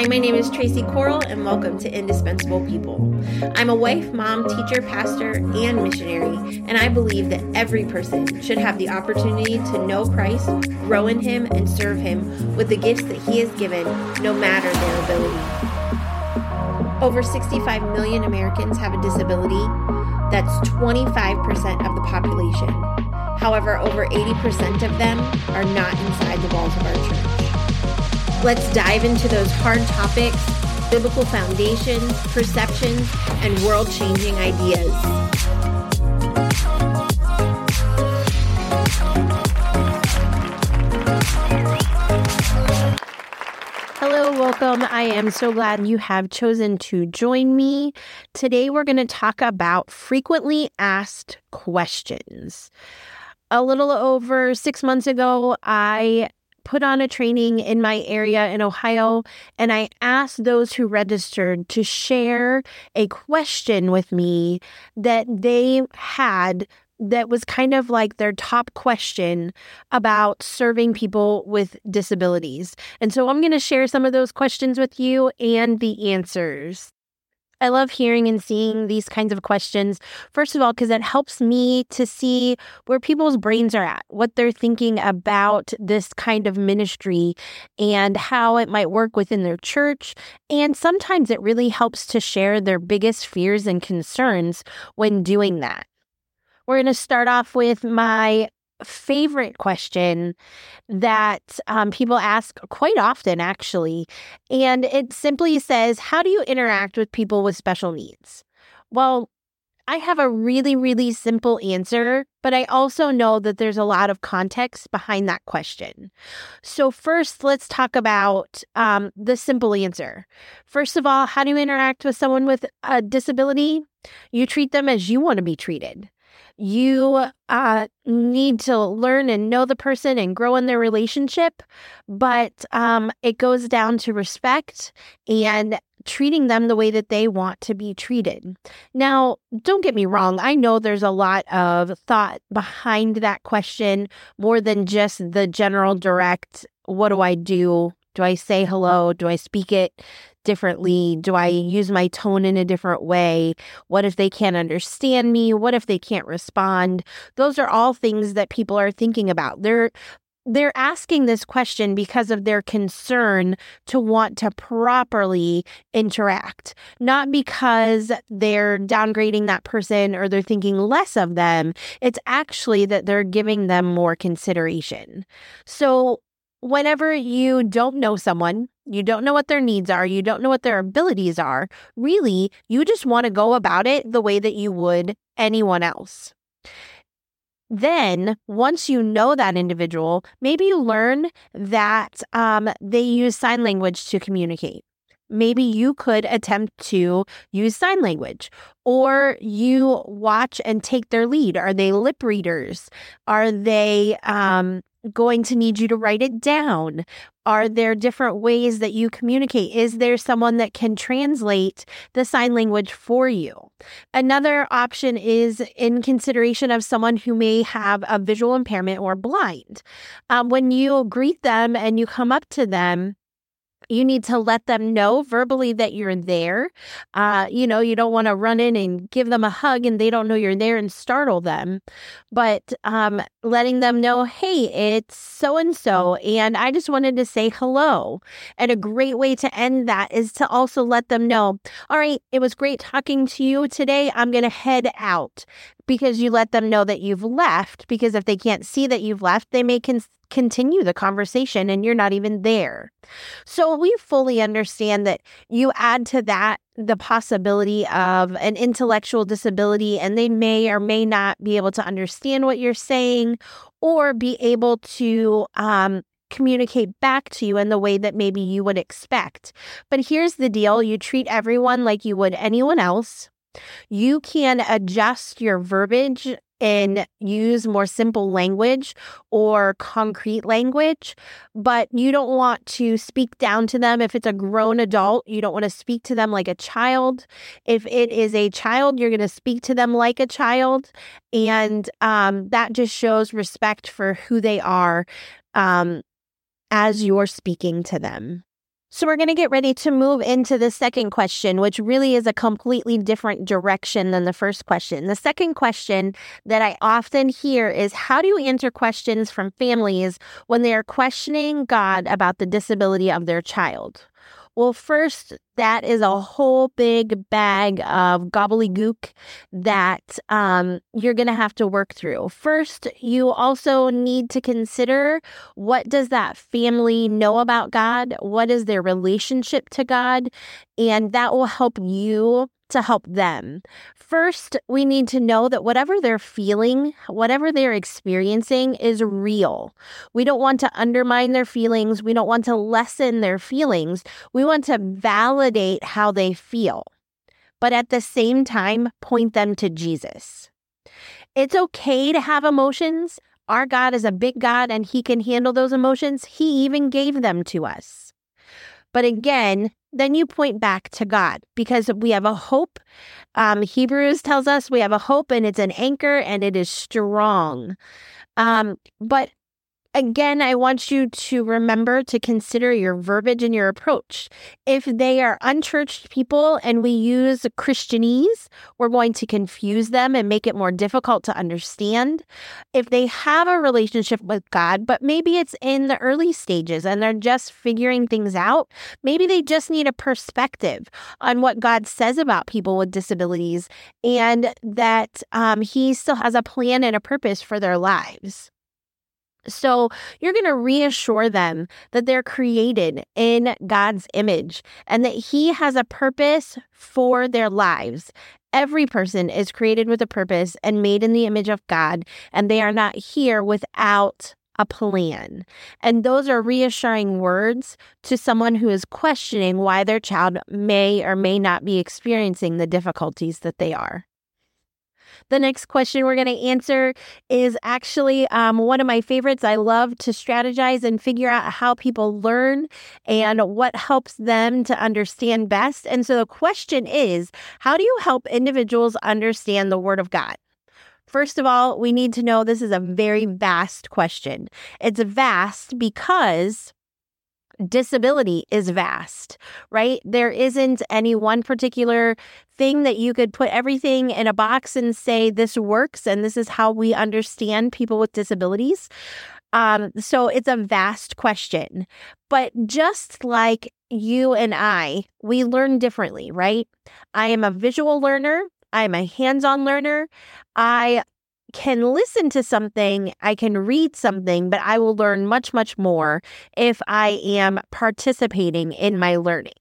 Hi, my name is Tracy Coral, and welcome to Indispensable People. I'm a wife, mom, teacher, pastor, and missionary, and I believe that every person should have the opportunity to know Christ, grow in Him, and serve Him with the gifts that He has given, no matter their ability. Over 65 million Americans have a disability. That's 25% of the population. However, over 80% of them are not inside the walls of our church. Let's dive into those hard topics, biblical foundations, perceptions, and world changing ideas. Hello, welcome. I am so glad you have chosen to join me. Today, we're going to talk about frequently asked questions. A little over six months ago, I put on a training in my area in Ohio, and I asked those who registered to share a question with me that they had that was kind of like their top question about serving people with disabilities. And so I'm going to share some of those questions with you and the answers. I love hearing and seeing these kinds of questions. First of all, because it helps me to see where people's brains are at, what they're thinking about this kind of ministry and how it might work within their church. And sometimes it really helps to share their biggest fears and concerns when doing that. We're going to start off with my favorite question that um, people ask quite often, actually. And it simply says, How do you interact with people with special needs? Well, I have a really, really simple answer, but I also know that there's a lot of context behind that question. So, first, let's talk about um, the simple answer. First of all, how do you interact with someone with a disability? You treat them as you want to be treated you uh, need to learn and know the person and grow in their relationship. But um, it goes down to respect and treating them the way that they want to be treated. Now, don't get me wrong. I know there's a lot of thought behind that question more than just the general direct, what do I do? Do I say hello? Do I speak it differently? Do I use my tone in a different way? What if they can't understand me? What if they can't respond? Those are all things that people are thinking about. They're they're asking this question because of their concern to want to properly interact, not because they're downgrading that person or they're thinking less of them. It's actually that they're giving them more consideration. So, whenever you don't know someone, you don't know what their needs are, you don't know what their abilities are, really, you just want to go about it the way that you would anyone else. Then, once you know that individual, maybe learn that um, they use sign language to communicate. Maybe you could attempt to use sign language or you watch and take their lead. Are they lip readers? Are they um, going to need you to write it down? Are there different ways that you communicate? Is there someone that can translate the sign language for you? Another option is in consideration of someone who may have a visual impairment or blind. Um, when you greet them and you come up to them, you need to let them know verbally that you're there. Uh, you know, you don't want to run in and give them a hug and they don't know you're there and startle them, but um, letting them know, hey, it's so and so, and I just wanted to say hello. And a great way to end that is to also let them know, all right, it was great talking to you today. I'm going to head out because you let them know that you've left. Because if they can't see that you've left, they may continue the conversation and you're not even there. So we fully understand that you add to that the possibility of an intellectual disability and they may or may not be able to understand what you're saying or be able to um, communicate back to you in the way that maybe you would expect. But here's the deal you treat everyone like you would anyone else. You can adjust your verbiage and use more simple language or concrete language, but you don't want to speak down to them. If it's a grown adult, you don't want to speak to them like a child. If it is a child, you're going to speak to them like a child. And um, that just shows respect for who they are um, as you're speaking to them. So, we're going to get ready to move into the second question, which really is a completely different direction than the first question. The second question that I often hear is How do you answer questions from families when they are questioning God about the disability of their child? Well, first, that is a whole big bag of gobbledygook that um, you're going to have to work through. First, you also need to consider what does that family know about God? What is their relationship to God? And that will help you to help them. First, we need to know that whatever they're feeling, whatever they're experiencing is real. We don't want to undermine their feelings. We don't want to lessen their feelings. We want to validate how they feel, but at the same time, point them to Jesus. It's okay to have emotions. Our God is a big God and He can handle those emotions. He even gave them to us. But again, then you point back to God because we have a hope. Um, Hebrews tells us we have a hope and it's an anchor and it is strong. Um, but Again, I want you to remember to consider your verbiage and your approach. If they are unchurched people and we use Christianese, we're going to confuse them and make it more difficult to understand. If they have a relationship with God, but maybe it's in the early stages and they're just figuring things out, maybe they just need a perspective on what God says about people with disabilities and that um, He still has a plan and a purpose for their lives. So you're going to reassure them that they're created in God's image and that He has a purpose for their lives. Every person is created with a purpose and made in the image of God, and they are not here without a plan. And those are reassuring words to someone who is questioning why their child may or may not be experiencing the difficulties that they are. The next question we're going to answer is actually um, one of my favorites. I love to strategize and figure out how people learn and what helps them to understand best. And so the question is how do you help individuals understand the Word of God? First of all, we need to know this is a very vast question. It's vast because disability is vast, right? There isn't any one particular thing that you could put everything in a box and say, this works and this is how we understand people with disabilities. Um, so it's a vast question. But just like you and I, we learn differently, right? I am a visual learner. I am a hands on learner. I can listen to something, I can read something, but I will learn much, much more if I am participating in my learning.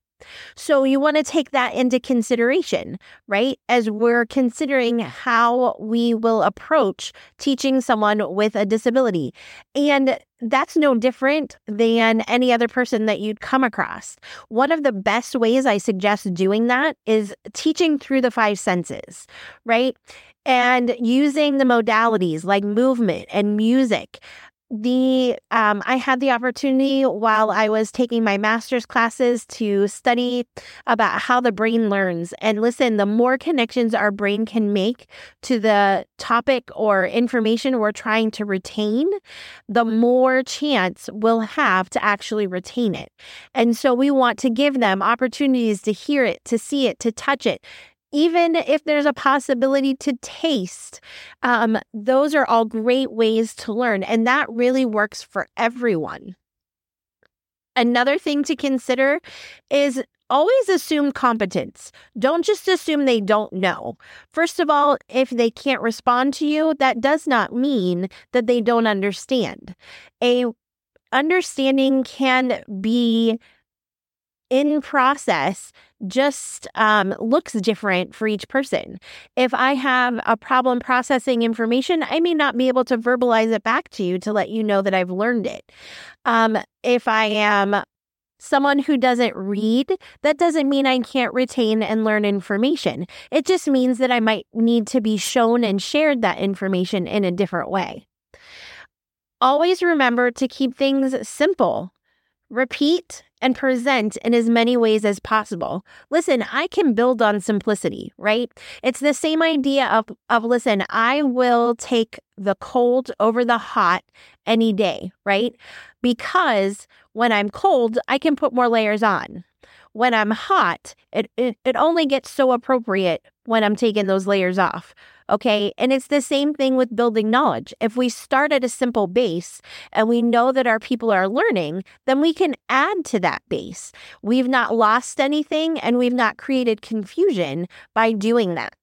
So you want to take that into consideration, right? As we're considering how we will approach teaching someone with a disability. And that's no different than any other person that you'd come across. One of the best ways I suggest doing that is teaching through the five senses, right? And using the modalities like movement and music the um, I had the opportunity while I was taking my master's classes to study about how the brain learns. And listen, the more connections our brain can make to the topic or information we're trying to retain, the more chance we'll have to actually retain it. And so we want to give them opportunities to hear it, to see it, to touch it, even if there's a possibility to taste, um, those are all great ways to learn. And that really works for everyone. Another thing to consider is always assume competence. Don't just assume they don't know. First of all, if they can't respond to you, that does not mean that they don't understand. A understanding can be in process just um, looks different for each person. If I have a problem processing information, I may not be able to verbalize it back to you to let you know that I've learned it. Um, if I am someone who doesn't read, that doesn't mean I can't retain and learn information. It just means that I might need to be shown and shared that information in a different way. Always remember to keep things simple repeat, and present in as many ways as possible. Listen, I can build on simplicity, right? It's the same idea of, of listen, I will take the cold over the hot any day, right? Because when I'm cold, I can put more layers on. When I'm hot, it, it, it only gets so appropriate when I'm taking those layers off. Okay. And it's the same thing with building knowledge. If we start at a simple base and we know that our people are learning, then we can add to that base. We've not lost anything and we've not created confusion by doing that.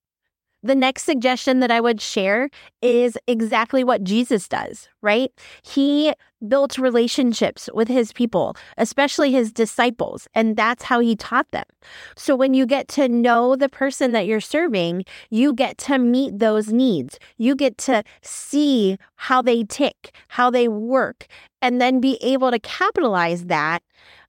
The next suggestion that I would share is exactly what Jesus does, right? He built relationships with his people, especially his disciples, and that's how he taught them. So when you get to know the person that you're serving, you get to meet those needs. You get to see how they tick, how they work, and then be able to capitalize that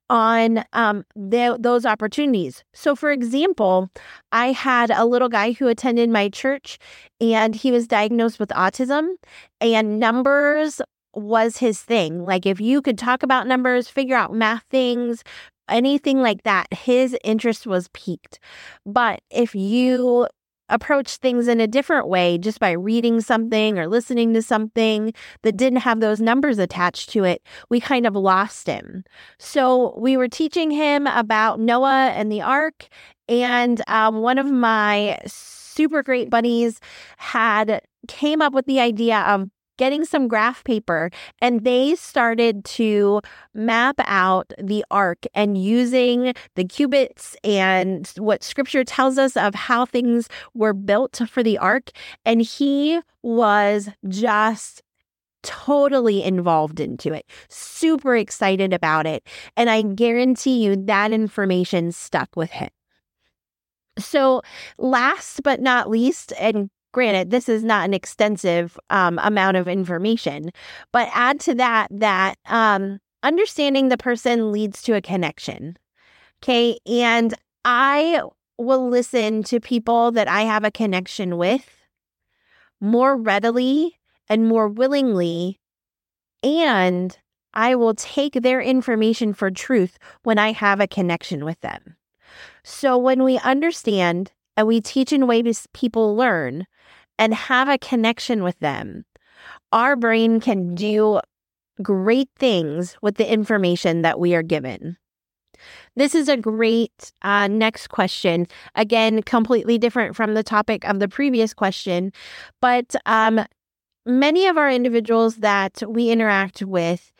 on um, those opportunities. So, for example, I had a little guy who attended my church and he was diagnosed with autism, and numbers was his thing. Like, if you could talk about numbers, figure out math things, anything like that, his interest was piqued. But if you approach things in a different way just by reading something or listening to something that didn't have those numbers attached to it, we kind of lost him. So we were teaching him about Noah and the ark. And um, one of my super great buddies had came up with the idea of getting some graph paper and they started to map out the ark and using the cubits and what scripture tells us of how things were built for the ark. And he was just totally involved into it, super excited about it. And I guarantee you that information stuck with him. So, last but not least, and Granted, this is not an extensive um, amount of information, but add to that that um, understanding the person leads to a connection. Okay. And I will listen to people that I have a connection with more readily and more willingly. And I will take their information for truth when I have a connection with them. So when we understand and we teach in ways people learn and have a connection with them, our brain can do great things with the information that we are given. This is a great uh, next question. Again, completely different from the topic of the previous question, but um, many of our individuals that we interact with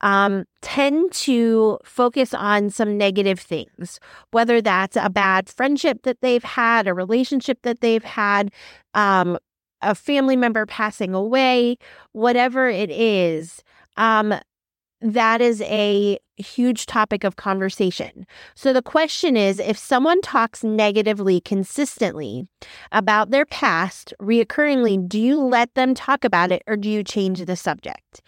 um, tend to focus on some negative things, whether that's a bad friendship that they've had, a relationship that they've had, um, a family member passing away, whatever it is. Um, that is a huge topic of conversation. So the question is if someone talks negatively consistently about their past, reoccurringly, do you let them talk about it or do you change the subject?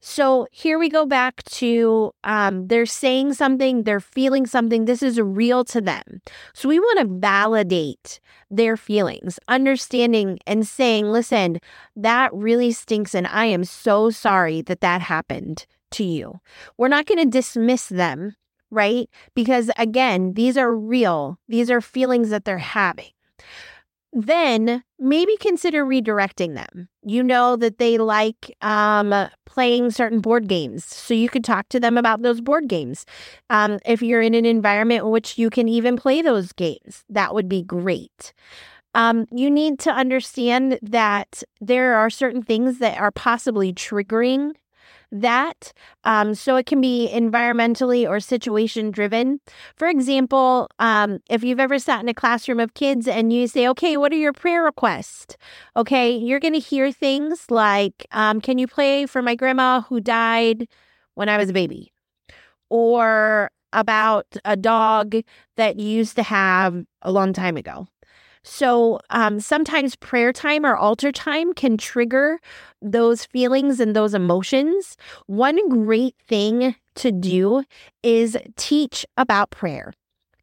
So here we go back to um, they're saying something, they're feeling something. This is real to them. So we want to validate their feelings, understanding and saying, listen, that really stinks. And I am so sorry that that happened to you. We're not going to dismiss them, right? Because again, these are real, these are feelings that they're having then maybe consider redirecting them. You know that they like um, playing certain board games, so you could talk to them about those board games. Um, if you're in an environment in which you can even play those games, that would be great. Um, you need to understand that there are certain things that are possibly triggering that. Um, so it can be environmentally or situation driven. For example, um, if you've ever sat in a classroom of kids and you say, okay, what are your prayer requests? Okay, you're going to hear things like, um, can you play for my grandma who died when I was a baby? Or about a dog that you used to have a long time ago. So um, sometimes prayer time or altar time can trigger those feelings and those emotions. One great thing to do is teach about prayer.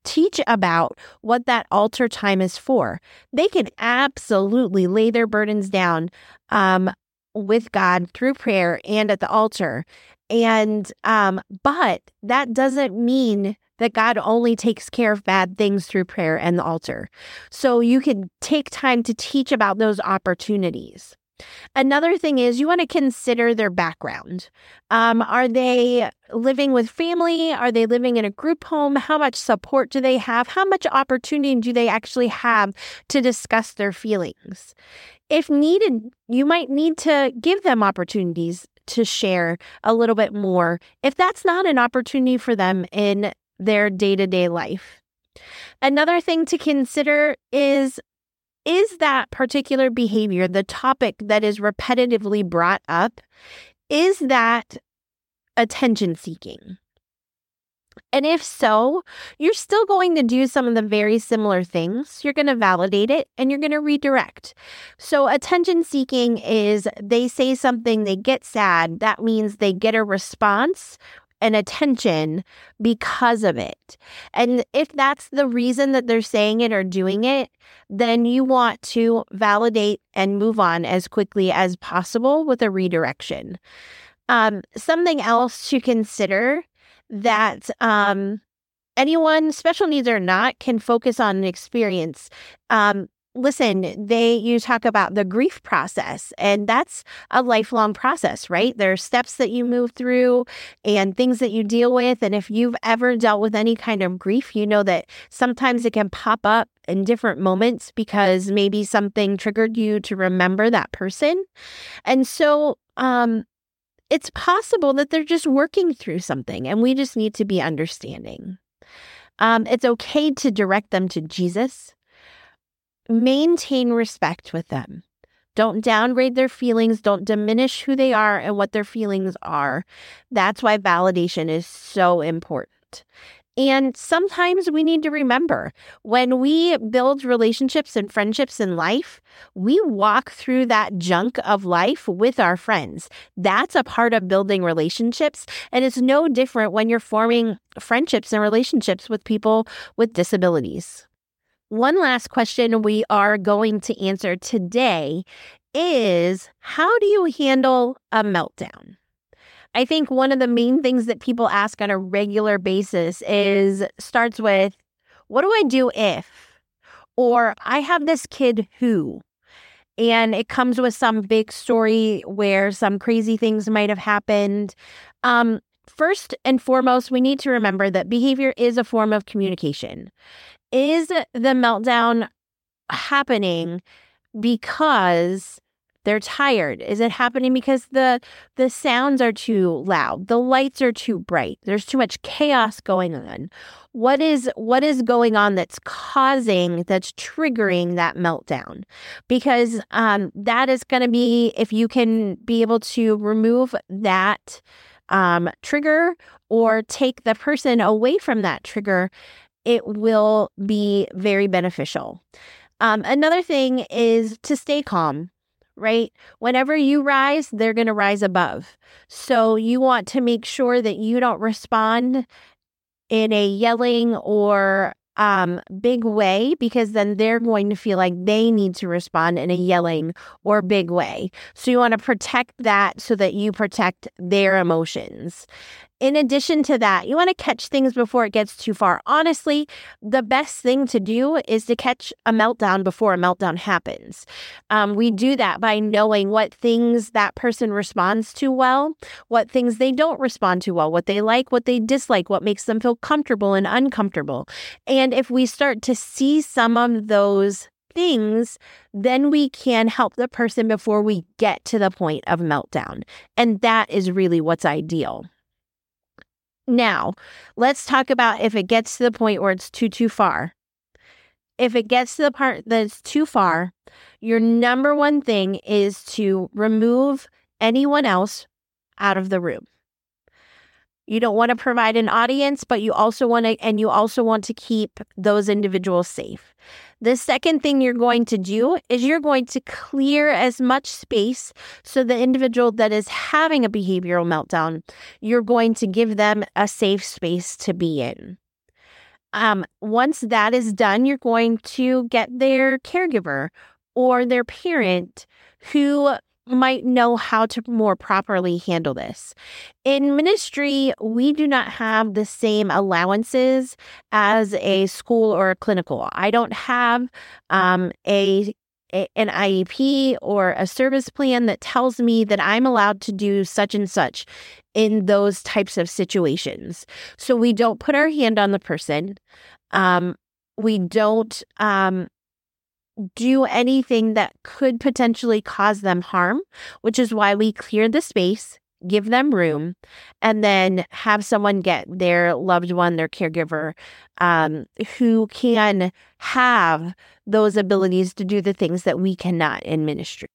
Teach about what that altar time is for. They can absolutely lay their burdens down um, with God through prayer and at the altar. And, um, but that doesn't mean that God only takes care of bad things through prayer and the altar. So you can take time to teach about those opportunities. Another thing is you want to consider their background. Um, are they living with family? Are they living in a group home? How much support do they have? How much opportunity do they actually have to discuss their feelings? If needed, you might need to give them opportunities to share a little bit more if that's not an opportunity for them in their day to day life. Another thing to consider is is that particular behavior, the topic that is repetitively brought up, is that attention seeking? And if so, you're still going to do some of the very similar things. You're going to validate it and you're going to redirect. So, attention seeking is they say something, they get sad. That means they get a response and attention because of it. And if that's the reason that they're saying it or doing it, then you want to validate and move on as quickly as possible with a redirection. Um, something else to consider that um, anyone, special needs or not, can focus on an experience. Um, listen, they you talk about the grief process, and that's a lifelong process, right? There are steps that you move through and things that you deal with. And if you've ever dealt with any kind of grief, you know that sometimes it can pop up in different moments because maybe something triggered you to remember that person. And so um it's possible that they're just working through something and we just need to be understanding. Um, it's okay to direct them to Jesus maintain respect with them. Don't downgrade their feelings. Don't diminish who they are and what their feelings are. That's why validation is so important. And sometimes we need to remember when we build relationships and friendships in life, we walk through that junk of life with our friends. That's a part of building relationships. And it's no different when you're forming friendships and relationships with people with disabilities. One last question we are going to answer today is How do you handle a meltdown? I think one of the main things that people ask on a regular basis is starts with, What do I do if? Or I have this kid who. And it comes with some big story where some crazy things might have happened. Um, first and foremost, we need to remember that behavior is a form of communication is the meltdown happening because they're tired? Is it happening because the the sounds are too loud? The lights are too bright? There's too much chaos going on? What is what is going on that's causing that's triggering that meltdown? Because um, that is going to be if you can be able to remove that um, trigger or take the person away from that trigger it will be very beneficial. Um, another thing is to stay calm, right? Whenever you rise, they're going to rise above. So you want to make sure that you don't respond in a yelling or um, big way because then they're going to feel like they need to respond in a yelling or big way. So you want to protect that so that you protect their emotions. In addition to that, you want to catch things before it gets too far. Honestly, the best thing to do is to catch a meltdown before a meltdown happens. Um, we do that by knowing what things that person responds to well, what things they don't respond to well, what they like, what they dislike, what makes them feel comfortable and uncomfortable. And if we start to see some of those things, then we can help the person before we get to the point of meltdown. And that is really what's ideal. Now, let's talk about if it gets to the point where it's too, too far. If it gets to the part that's too far, your number one thing is to remove anyone else out of the room. You don't want to provide an audience, but you also want to, and you also want to keep those individuals safe. The second thing you're going to do is you're going to clear as much space so the individual that is having a behavioral meltdown, you're going to give them a safe space to be in. Um, once that is done, you're going to get their caregiver or their parent who might know how to more properly handle this. In ministry, we do not have the same allowances as a school or a clinical. I don't have um, a an IEP or a service plan that tells me that I'm allowed to do such and such in those types of situations. So we don't put our hand on the person. Um, we don't um, do anything that could potentially cause them harm, which is why we clear the space, give them room, and then have someone get their loved one, their caregiver, um, who can have those abilities to do the things that we cannot in ministry.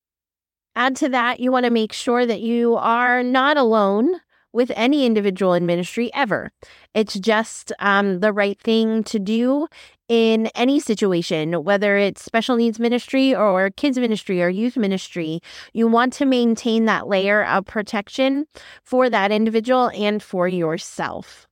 Add to that, you want to make sure that you are not alone with any individual in ministry ever. It's just um, the right thing to do in any situation, whether it's special needs ministry or kids ministry or youth ministry. You want to maintain that layer of protection for that individual and for yourself.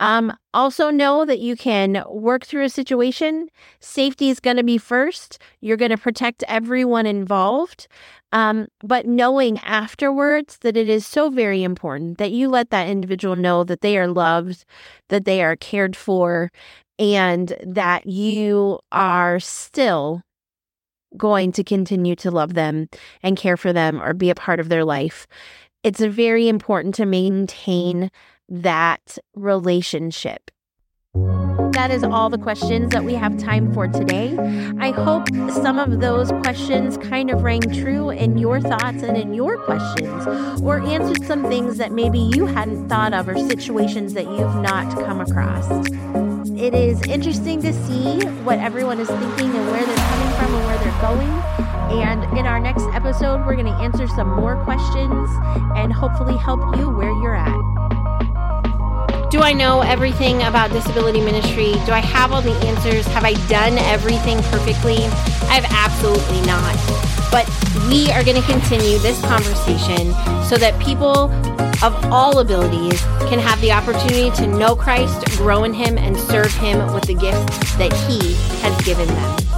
Um, also, know that you can work through a situation. Safety is going to be first. You're going to protect everyone involved. Um, but knowing afterwards that it is so very important that you let that individual know that they are loved, that they are cared for, and that you are still going to continue to love them and care for them or be a part of their life. It's very important to maintain that relationship. That is all the questions that we have time for today. I hope some of those questions kind of rang true in your thoughts and in your questions, or answered some things that maybe you hadn't thought of or situations that you've not come across. It is interesting to see what everyone is thinking and where they're coming from and where they're going. And in our next episode, we're going to answer some more questions and hopefully help you where you're at. Do I know everything about disability ministry? Do I have all the answers? Have I done everything perfectly? I have absolutely not. But we are going to continue this conversation so that people of all abilities can have the opportunity to know Christ, grow in Him, and serve Him with the gifts that He has given them.